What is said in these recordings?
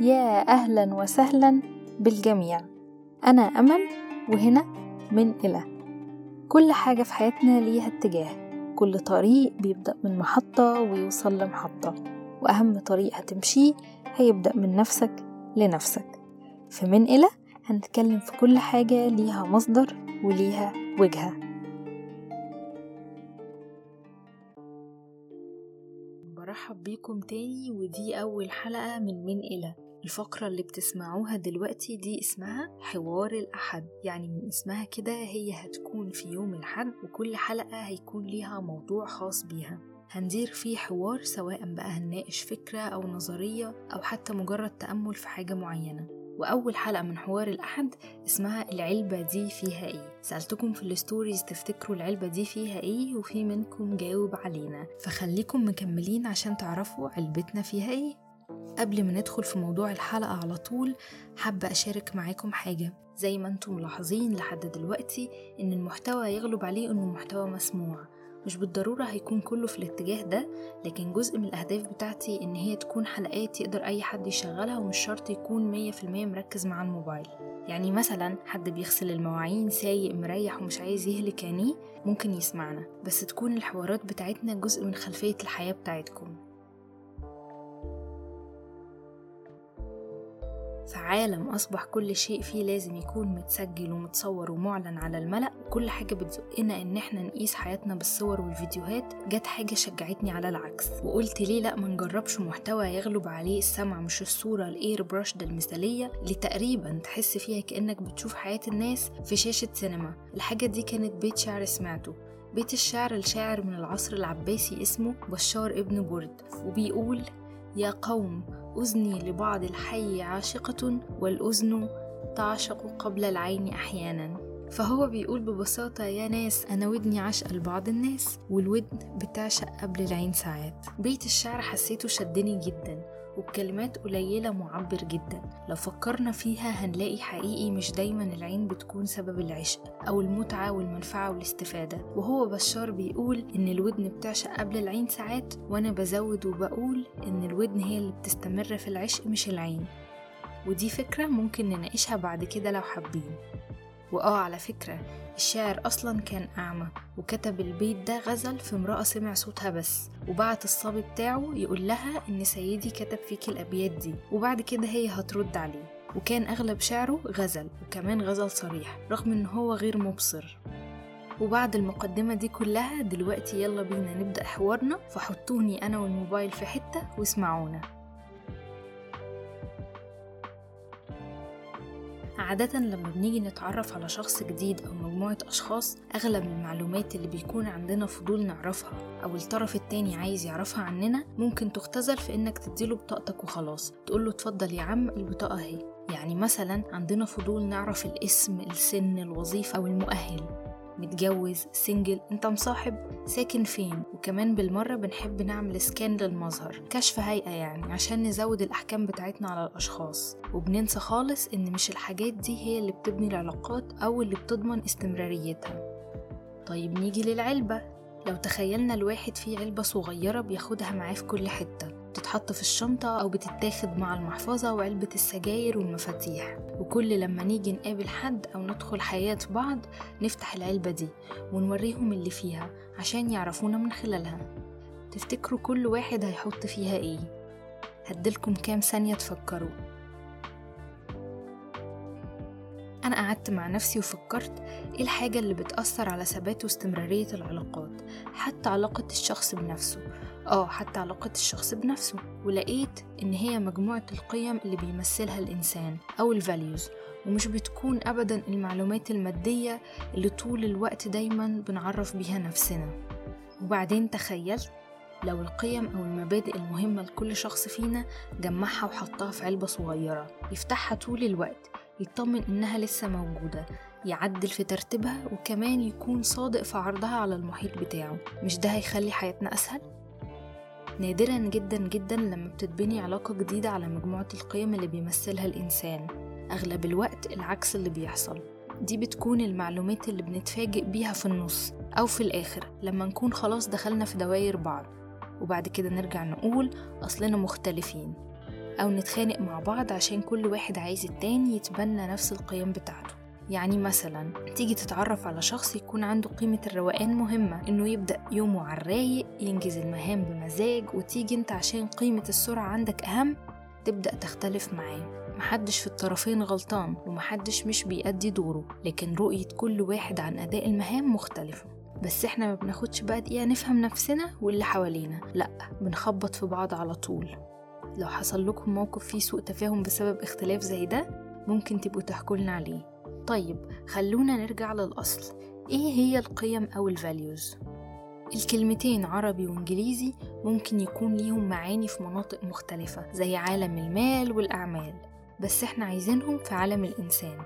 يا أهلا وسهلا بالجميع. أنا أمل وهنا من إلى كل حاجة في حياتنا ليها اتجاه. كل طريق بيبدأ من محطة ويوصل لمحطة. وأهم طريق هتمشيه هيبدأ من نفسك لنفسك. فمن إلى هنتكلم في كل حاجة ليها مصدر وليها وجهة. برحب بيكم تاني ودي أول حلقة من من إلى الفقرة اللي بتسمعوها دلوقتي دي اسمها حوار الأحد. يعني من اسمها كده هي هتكون في يوم الحد وكل حلقة هيكون ليها موضوع خاص بيها. هندير فيه حوار سواء بقى هنناقش فكرة أو نظرية أو حتى مجرد تأمل في حاجة معينة. وأول حلقة من حوار الأحد اسمها العلبة دي فيها إيه؟ سألتكم في الستوريز تفتكروا العلبة دي فيها إيه؟ وفي منكم جاوب علينا. فخليكم مكملين عشان تعرفوا علبتنا فيها إيه؟ قبل ما ندخل في موضوع الحلقة على طول حابة أشارك معاكم حاجة. زي ما أنتم ملاحظين لحد دلوقتي إن المحتوى يغلب عليه إنه محتوى مسموع. مش بالضرورة هيكون كله في الاتجاه ده لكن جزء من الأهداف بتاعتي إن هي تكون حلقات يقدر أي حد يشغلها ومش شرط يكون مية في المية مركز مع الموبايل. يعني مثلا حد بيغسل المواعين سايق مريح ومش عايز يهلك عينيه ممكن يسمعنا. بس تكون الحوارات بتاعتنا جزء من خلفية الحياة بتاعتكم. في عالم أصبح كل شيء فيه لازم يكون متسجل ومتصور ومعلن على الملأ وكل حاجة بتزقنا إن إحنا نقيس حياتنا بالصور والفيديوهات جت حاجة شجعتني على العكس. وقلت ليه لأ ما نجربش محتوى يغلب عليه السمع مش الصورة الإير برش ده المثالية اللي تقريبا تحس فيها كأنك بتشوف حياة الناس في شاشة سينما. الحاجة دي كانت بيت شعر سمعته. بيت الشعر الشاعر من العصر العباسي اسمه بشار ابن برد. وبيقول يا قوم أذني لبعض الحي عاشقة والأذن تعشق قبل العين أحيانا. فهو بيقول ببساطة يا ناس أنا ودني عاشقة لبعض الناس والودن بتعشق قبل العين ساعات. بيت الشعر حسيته شدني جدا. وبكلمات قليلة معبر جدا. لو فكرنا فيها هنلاقي حقيقي مش دايما العين بتكون سبب العشق أو المتعة والمنفعة والاستفادة. وهو بشار بيقول إن الودن بتعشق قبل العين ساعات وأنا بزود وبقول إن الودن هي اللي بتستمر في العشق مش العين. ودي فكرة ممكن نناقشها بعد كده لو حابين. وآه على فكرة الشاعر أصلا كان أعمى وكتب البيت ده غزل في امرأة سمع صوتها بس وبعت الصبي بتاعه يقول لها إن سيدي كتب فيك الأبيات دي وبعد كده هي هترد عليه. وكان أغلب شعره غزل وكمان غزل صريح رغم إن هو غير مبصر. وبعد المقدمة دي كلها دلوقتي يلا بينا نبدأ حوارنا فحطوني أنا والموبايل في حتة واسمعونا. عادة لما بنيجي نتعرف على شخص جديد أو مجموعة أشخاص أغلب المعلومات اللي بيكون عندنا فضول نعرفها أو الطرف التاني عايز يعرفها عننا ممكن تختزل في إنك تديله بطاقتك وخلاص تقوله اتفضل يا عم البطاقة أهي. يعني مثلا عندنا فضول نعرف الاسم السن الوظيفة أو المؤهل. متجوز سنجل انت مصاحب ساكن فين؟ وكمان بالمرة بنحب نعمل سكان للمظهر كشف هيئة يعني عشان نزود الأحكام بتاعتنا على الأشخاص. وبننسى خالص إن مش الحاجات دي هي اللي بتبني العلاقات أو اللي بتضمن استمراريتها. طيب نيجي للعلبة. لو تخيلنا الواحد فيه علبة صغيرة بياخدها معاه في كل حتة. بتتحط في الشنطة أو بتتاخد مع المحفظة وعلبة السجاير والمفاتيح. وكل لما نيجي نقابل حد أو ندخل حياة بعض نفتح العلبة دي ونوريهم اللي فيها عشان يعرفونا من خلالها. تفتكروا كل واحد هيحط فيها إيه؟ هديلكم كام ثانية تفكروا. أنا قعدت مع نفسي وفكرت إيه الحاجة اللي بتأثر على ثبات واستمرارية العلاقات حتى علاقة الشخص بنفسه. آه حتى علاقة الشخص بنفسه. ولقيت إن هي مجموعة القيم اللي بيمثلها الإنسان أو الفاليوز ومش بتكون أبدا المعلومات المادية اللي طول الوقت دايما بنعرف بيها نفسنا. وبعدين تخيلت لو القيم أو المبادئ المهمة لكل شخص فينا جمعها وحطها في علبة صغيرة يفتحها طول الوقت. يطمن إنها لسه موجودة يعدل في ترتيبها وكمان يكون صادق في عرضها على المحيط بتاعه. مش ده هيخلي حياتنا أسهل؟ نادرا جدا جدا لما بتتبني علاقة جديدة على مجموعة القيم اللي بيمثلها الإنسان. أغلب الوقت العكس اللي بيحصل. دي بتكون المعلومات اللي بنتفاجئ بيها في النص أو في الآخر لما نكون خلاص دخلنا في دواير بعض. وبعد كده نرجع نقول أصلنا مختلفين. أو نتخانق مع بعض عشان كل واحد عايز التاني يتبنى نفس القيم بتاعته. يعني مثلا تيجي تتعرف على شخص يكون عنده قيمة الروقان مهمة إنه يبدأ يومه على الرايق ينجز المهام بمزاج وتيجي أنت عشان قيمة السرعة عندك أهم تبدأ تختلف معاه. محدش في الطرفين غلطان ومحدش مش بيأدي دوره لكن رؤية كل واحد عن أداء المهام مختلفة. بس إحنا ما بناخدش بقى دقيقة نفهم نفسنا واللي حوالينا لأ بنخبط في بعض على طول. لو حصل لكم موقف فيه سوء تفاهم بسبب اختلاف زي ده ممكن تبقوا تحكولنا عليه. طيب خلونا نرجع للأصل. إيه هي القيم أو الفاليوز؟ الكلمتين عربي وإنجليزي ممكن يكون ليهم معاني في مناطق مختلفة زي عالم المال والأعمال بس إحنا عايزينهم في عالم الإنسان.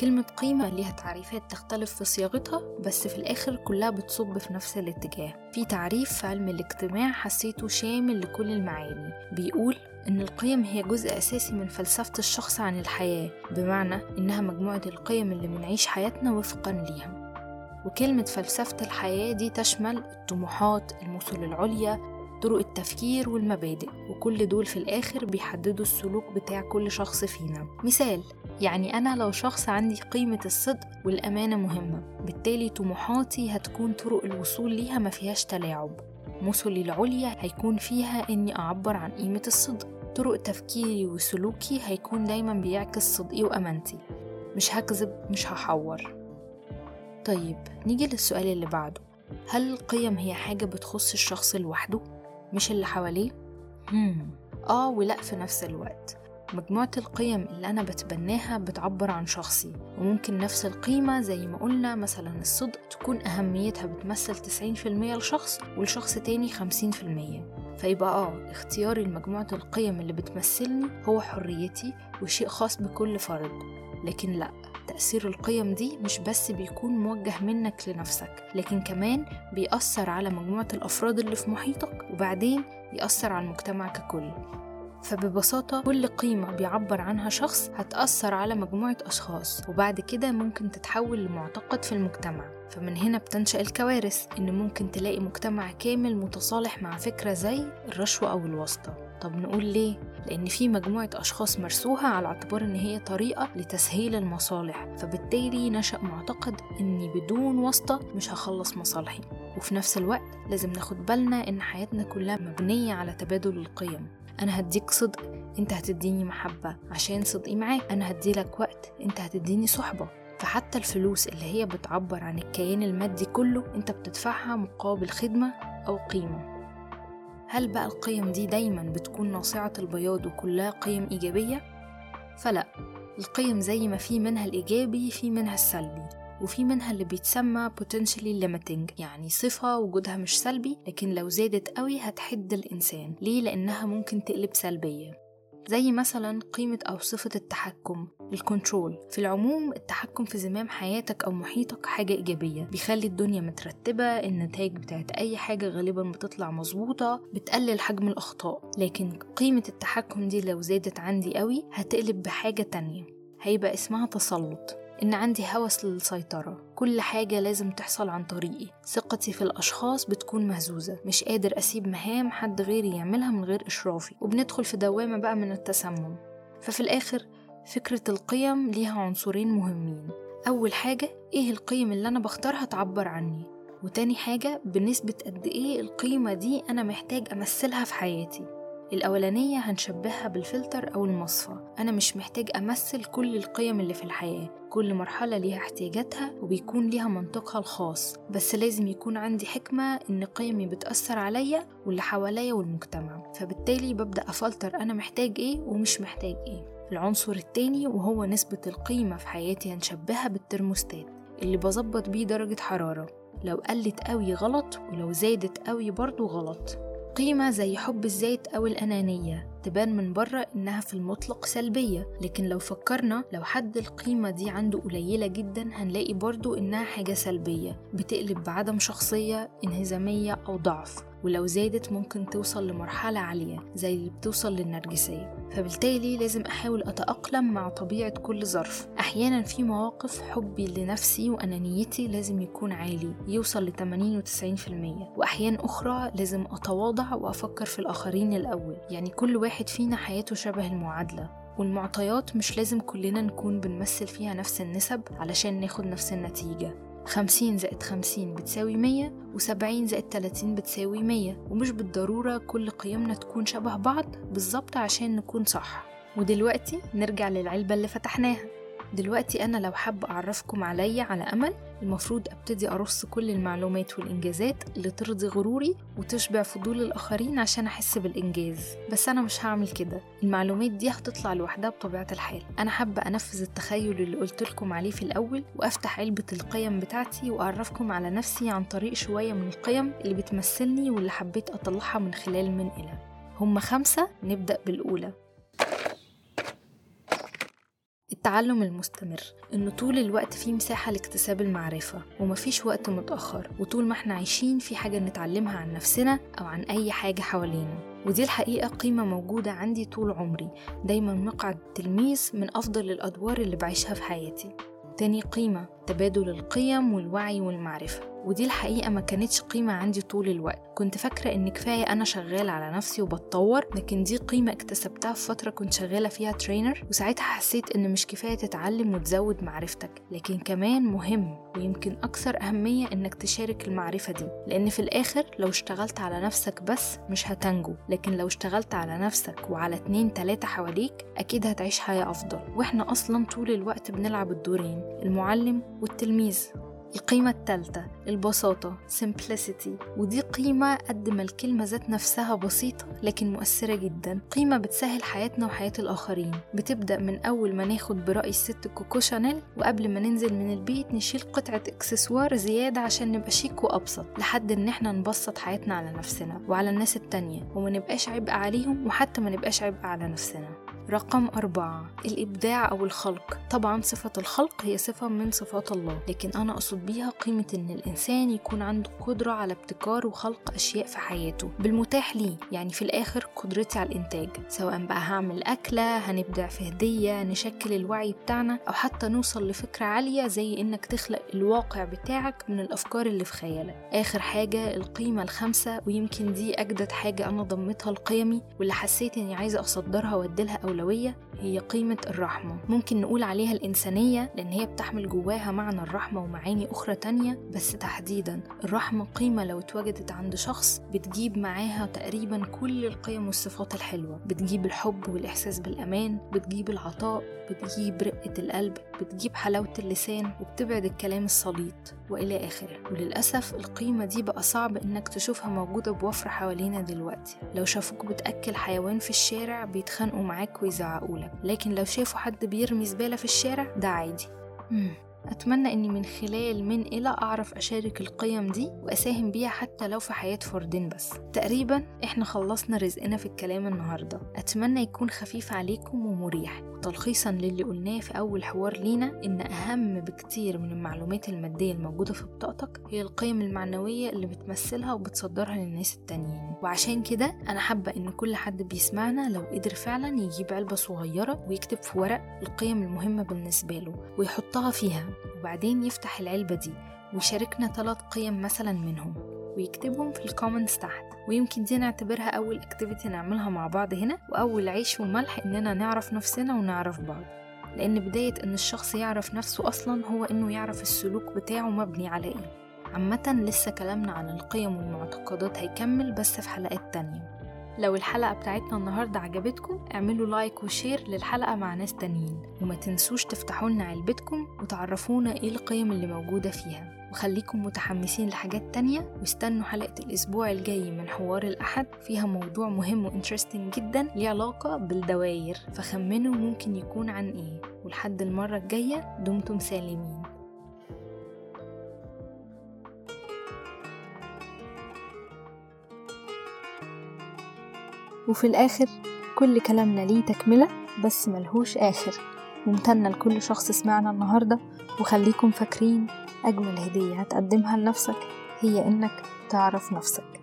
كلمة قيمة ليها تعريفات تختلف في صياغتها بس في الآخر كلها بتصب في نفس الاتجاه. في تعريف في علم الاجتماع حسيته شامل لكل المعاني. بيقول إن القيم هي جزء أساسي من فلسفة الشخص عن الحياة بمعنى إنها مجموعة القيم اللي بنعيش حياتنا وفقا ليها. وكلمة فلسفة الحياة دي تشمل الطموحات المثل العليا طرق التفكير والمبادئ وكل دول في الآخر بيحددوا السلوك بتاع كل شخص فينا. مثال يعني أنا لو شخص عندي قيمة الصدق والأمانة مهمة بالتالي طموحاتي هتكون طرق الوصول ليها ما فيهاش تلاعب. مثلي العليا هيكون فيها إني أعبر عن قيمة الصدق. طرق تفكيري وسلوكي هيكون دايما بيعكس صدقي وأمانتي. مش هكذب مش هحور. طيب نيجي للسؤال اللي بعده. هل القيم هي حاجة بتخص الشخص لوحده؟ مش اللي حواليه؟ هم. آه ولا في نفس الوقت مجموعة القيم اللي أنا بتبناها بتعبر عن شخصي وممكن نفس القيمة زي ما قلنا مثلا الصدق تكون أهميتها بتمثل 90% لشخص ولشخص تاني 50% فيبقى آه اختياري لمجموعة القيم اللي بتمثلني هو حريتي وشيء خاص بكل فرد لكن لأ تأثير القيم دي مش بس بيكون موجه منك لنفسك لكن كمان بيأثر على مجموعة الأفراد اللي في محيطك وبعدين يأثر على المجتمع ككل. فببساطة كل قيمة بيعبر عنها شخص هتأثر على مجموعة أشخاص وبعد كده ممكن تتحول لمعتقد في المجتمع. فمن هنا بتنشأ الكوارث إن ممكن تلاقي مجتمع كامل متصالح مع فكرة زي الرشوة أو الواسطة. طب نقول ليه؟ لأن في مجموعة أشخاص مرسوها على اعتبار إن هي طريقة لتسهيل المصالح فبالتالي نشأ معتقد إني بدون واسطة مش هخلص مصالحي. وفي نفس الوقت لازم ناخد بالنا إن حياتنا كلها مبنية على تبادل القيم. أنا هديك صدق أنت هتديني محبة عشان صدقي معاك. أنا هديلك وقت أنت هتديني صحبة. فحتى الفلوس اللي هي بتعبر عن الكيان المادي كله أنت بتدفعها مقابل خدمة أو قيمة. هل بقى القيم دي دايما بتكون ناصعة البياض وكلها قيم إيجابية؟ فلا القيم زي ما في منها الإيجابي في منها السلبي وفي منها اللي بيتسمى potentially limiting يعني صفة وجودها مش سلبي لكن لو زادت قوي هتحد الإنسان ليه؟ لأنها ممكن تقلب سلبية زي مثلا قيمة أو صفة التحكم الكنترول. في العموم التحكم في زمام حياتك أو محيطك حاجة إيجابية. بيخلي الدنيا مترتبة النتائج بتاعت أي حاجة غالبا بتطلع مظبوطة بتقلل حجم الأخطاء. لكن قيمة التحكم دي لو زادت عندي قوي هتقلب بحاجة تانية. هيبقى اسمها تسلط. إن عندي هوس للسيطرة. كل حاجة لازم تحصل عن طريقي. ثقتي في الأشخاص بتكون مهزوزة. مش قادر أسيب مهام حد غيري يعملها من غير إشرافي. وبندخل في دوامة بقى من التسمم. ففي الآخر فكرة القيم ليها عنصرين مهمين. أول حاجة إيه القيم اللي أنا بختارها تعبر عني؟ وتاني حاجة بنسبة قد إيه القيمة دي أنا محتاج أمثلها في حياتي؟ الأولانية هنشبهها بالفلتر أو المصفى. أنا مش محتاج أمثل كل القيم اللي في الحياة. كل مرحلة ليها احتياجاتها وبيكون ليها منطقها الخاص. بس لازم يكون عندي حكمة إن قيمي بتأثر عليا واللي حواليا والمجتمع. فبالتالي ببدأ أفلتر أنا محتاج إيه ومش محتاج إيه. العنصر التاني وهو نسبة القيمة في حياتي هنشبهها بالترموستات. اللي بظبط بيه درجة حرارة. لو قلت قوي غلط ولو زادت قوي برضو غلط. قيمة زي حب الذات أو الأنانية. تبان من بره إنها في المطلق سلبية لكن لو فكرنا لو حد القيمة دي عنده قليلة جدا هنلاقي برضو إنها حاجة سلبية. بتقلب بعدم شخصية انهزامية أو ضعف. ولو زادت ممكن توصل لمرحلة عالية زي اللي بتوصل للنرجسية. فبالتالي لازم أحاول أتأقلم مع طبيعة كل ظرف. أحيانا في مواقف حبي لنفسي وأنانيتي لازم يكون عالي يوصل ل 80 و 90% وأحيان أخرى لازم أتواضع وأفكر في الآخرين الأول. يعني كل واحد فينا حياته شبه المعادلة. والمعطيات مش لازم كلنا نكون بنمثل فيها نفس النسب علشان ناخد نفس النتيجة. خمسين زائد خمسين بتساوي مية وسبعين زائد تلاتين بتساوي مية. ومش بالضرورة كل قيمنا تكون شبه بعض بالظبط عشان نكون صح. ودلوقتي نرجع للعلبة اللي فتحناها. دلوقتي أنا لو حابة أعرفكم عليا على أمل المفروض أبتدي أرص كل المعلومات والإنجازات اللي ترضي غروري وتشبع فضول الآخرين عشان أحس بالإنجاز. بس أنا مش هعمل كده. المعلومات دي هتطلع لوحدها بطبيعة الحال. أنا حابة أنفذ التخيل اللي قلت لكم عليه في الأول وأفتح علبة القيم بتاعتي وأعرفكم على نفسي عن طريق شوية من القيم اللي بتمثلني واللي حبيت أطلعها من خلال من إلى هم خمسة نبدأ بالأولى. التعلم المستمر إنه طول الوقت في مساحة لاكتساب المعرفة ومفيش وقت متأخر وطول ما إحنا عايشين في حاجة نتعلمها عن نفسنا أو عن أي حاجة حوالينا. ودي الحقيقة قيمة موجودة عندي طول عمري دايما مقعد تلميذ من أفضل الأدوار اللي بعيشها في حياتي. تاني قيمة تبادل القيم والوعي والمعرفة ودي الحقيقة ما كانتش قيمة عندي طول الوقت. كنت فاكرة إن كفاية أنا شغالة على نفسي وبتطور لكن دي قيمة اكتسبتها في فترة كنت شغالة فيها ترينر وساعتها حسيت إن مش كفاية تتعلم وتزود معرفتك لكن كمان مهم ويمكن أكثر أهمية إنك تشارك المعرفة دي. لأن في الآخر لو اشتغلت على نفسك بس مش هتنجو لكن لو اشتغلت على نفسك وعلى اتنين تلاتة حواليك أكيد هتعيش حياة أفضل. وإحنا أصلا طول الوقت بنلعب الدورين المعلم والتلميذ القيمة التالتة البساطة simplicity. ودي قيمة قد ما الكلمة ذات نفسها بسيطة لكن مؤثرة جدا. قيمة بتسهل حياتنا وحياة الآخرين. بتبدأ من أول ما ناخد برأي الست كوكو شانيل وقبل ما ننزل من البيت نشيل قطعة إكسسوار زيادة عشان نبقى شيك وأبسط لحد إن إحنا نبسط حياتنا على نفسنا وعلى الناس التانية وما نبقاش عبء عليهم وحتى ما نبقاش عبء على نفسنا. رقم أربعة الإبداع أو الخلق. طبعا صفة الخلق هي صفة من صفات الله لكن أنا أقصد بيها قيمة إن الإنسان يكون عنده قدرة على ابتكار وخلق أشياء في حياته. بالمتاح ليه يعني في الآخر قدرتي على الإنتاج. سواء بقى هعمل أكلة هنبدع في هدية نشكل الوعي بتاعنا أو حتى نوصل لفكرة عالية زي إنك تخلق الواقع بتاعك من الأفكار اللي في خيالك. آخر حاجة القيمة الخامسة ويمكن دي أجدد حاجة أنا ضمتها لقيمي واللي حسيت إني عايزة أصدرها وأديلها أولوية هي قيمة الرحمة. ممكن نقول عليها الإنسانية لأن هي بتحمل جواها معنى الرحمة ومعاني أخرى تانية بس تحديدا الرحمة قيمة لو اتوجدت عند شخص بتجيب معاها تقريبا كل القيم والصفات الحلوة. بتجيب الحب والإحساس بالأمان بتجيب العطاء بتجيب رقة القلب بتجيب حلاوة اللسان وبتبعد الكلام السليط وإلى آخره. وللأسف القيمة دي بقى صعب إنك تشوفها موجودة بوفر حوالينا دلوقتي. لو شافوك بتأكل حيوان في الشارع بيتخانقوا معاك ويزعقولك لكن لو شافوا حد بيرمي زبالة في الشارع ده عادي. مم. أتمنى إني من خلال من إلى أعرف أشارك القيم دي وأساهم بيها حتى لو في حياة فردين بس. تقريبا إحنا خلصنا رزقنا في الكلام النهاردة. أتمنى يكون خفيف عليكم ومريح. تلخيصا للي قلناه في أول حوار لينا إن أهم بكتير من المعلومات المادية الموجودة في بطاقتك هي القيم المعنوية اللي بتمثلها وبتصدرها للناس التانيين. وعشان كده أنا حابة إن كل حد بيسمعنا لو قدر فعلا يجيب علبة صغيرة ويكتب في ورق القيم المهمة بالنسبة له ويحطها فيها وبعدين يفتح العلبة دي ويشاركنا ثلاث قيم مثلا منهم. ويكتبهم في ال comments تحت. ويمكن دي نعتبرها أول activity نعملها مع بعض هنا وأول عيش وملح إننا نعرف نفسنا ونعرف بعض. لأن بداية إن الشخص يعرف نفسه أصلا هو إنه يعرف السلوك بتاعه مبني على إيه. عامة لسه كلامنا عن القيم والمعتقدات هيكمل بس في حلقات تانية. لو الحلقة بتاعتنا النهاردة عجبتكم اعملوا like و share للحلقة مع ناس تانيين. وما تنسوش تفتحوا لنا علبتكم وتعرفونا إيه القيم اللي موجودة فيها. وخليكم متحمسين لحاجات تانية واستنوا حلقة الأسبوع الجاي من حوار الأحد. فيها موضوع مهم و interesting جدا ليه علاقة بالدواير فخمنوا ممكن يكون عن إيه. ولحد المرة الجاية دمتم سالمين. وفي الآخر كل كلامنا ليه تكملة بس ملهوش آخر. ممتنة لكل شخص سمعنا النهاردة وخليكم فاكرين أجمل هدية هتقدمها لنفسك هي إنك تعرف نفسك.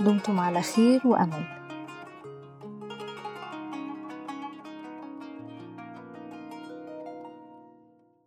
دمتم على خير وأمل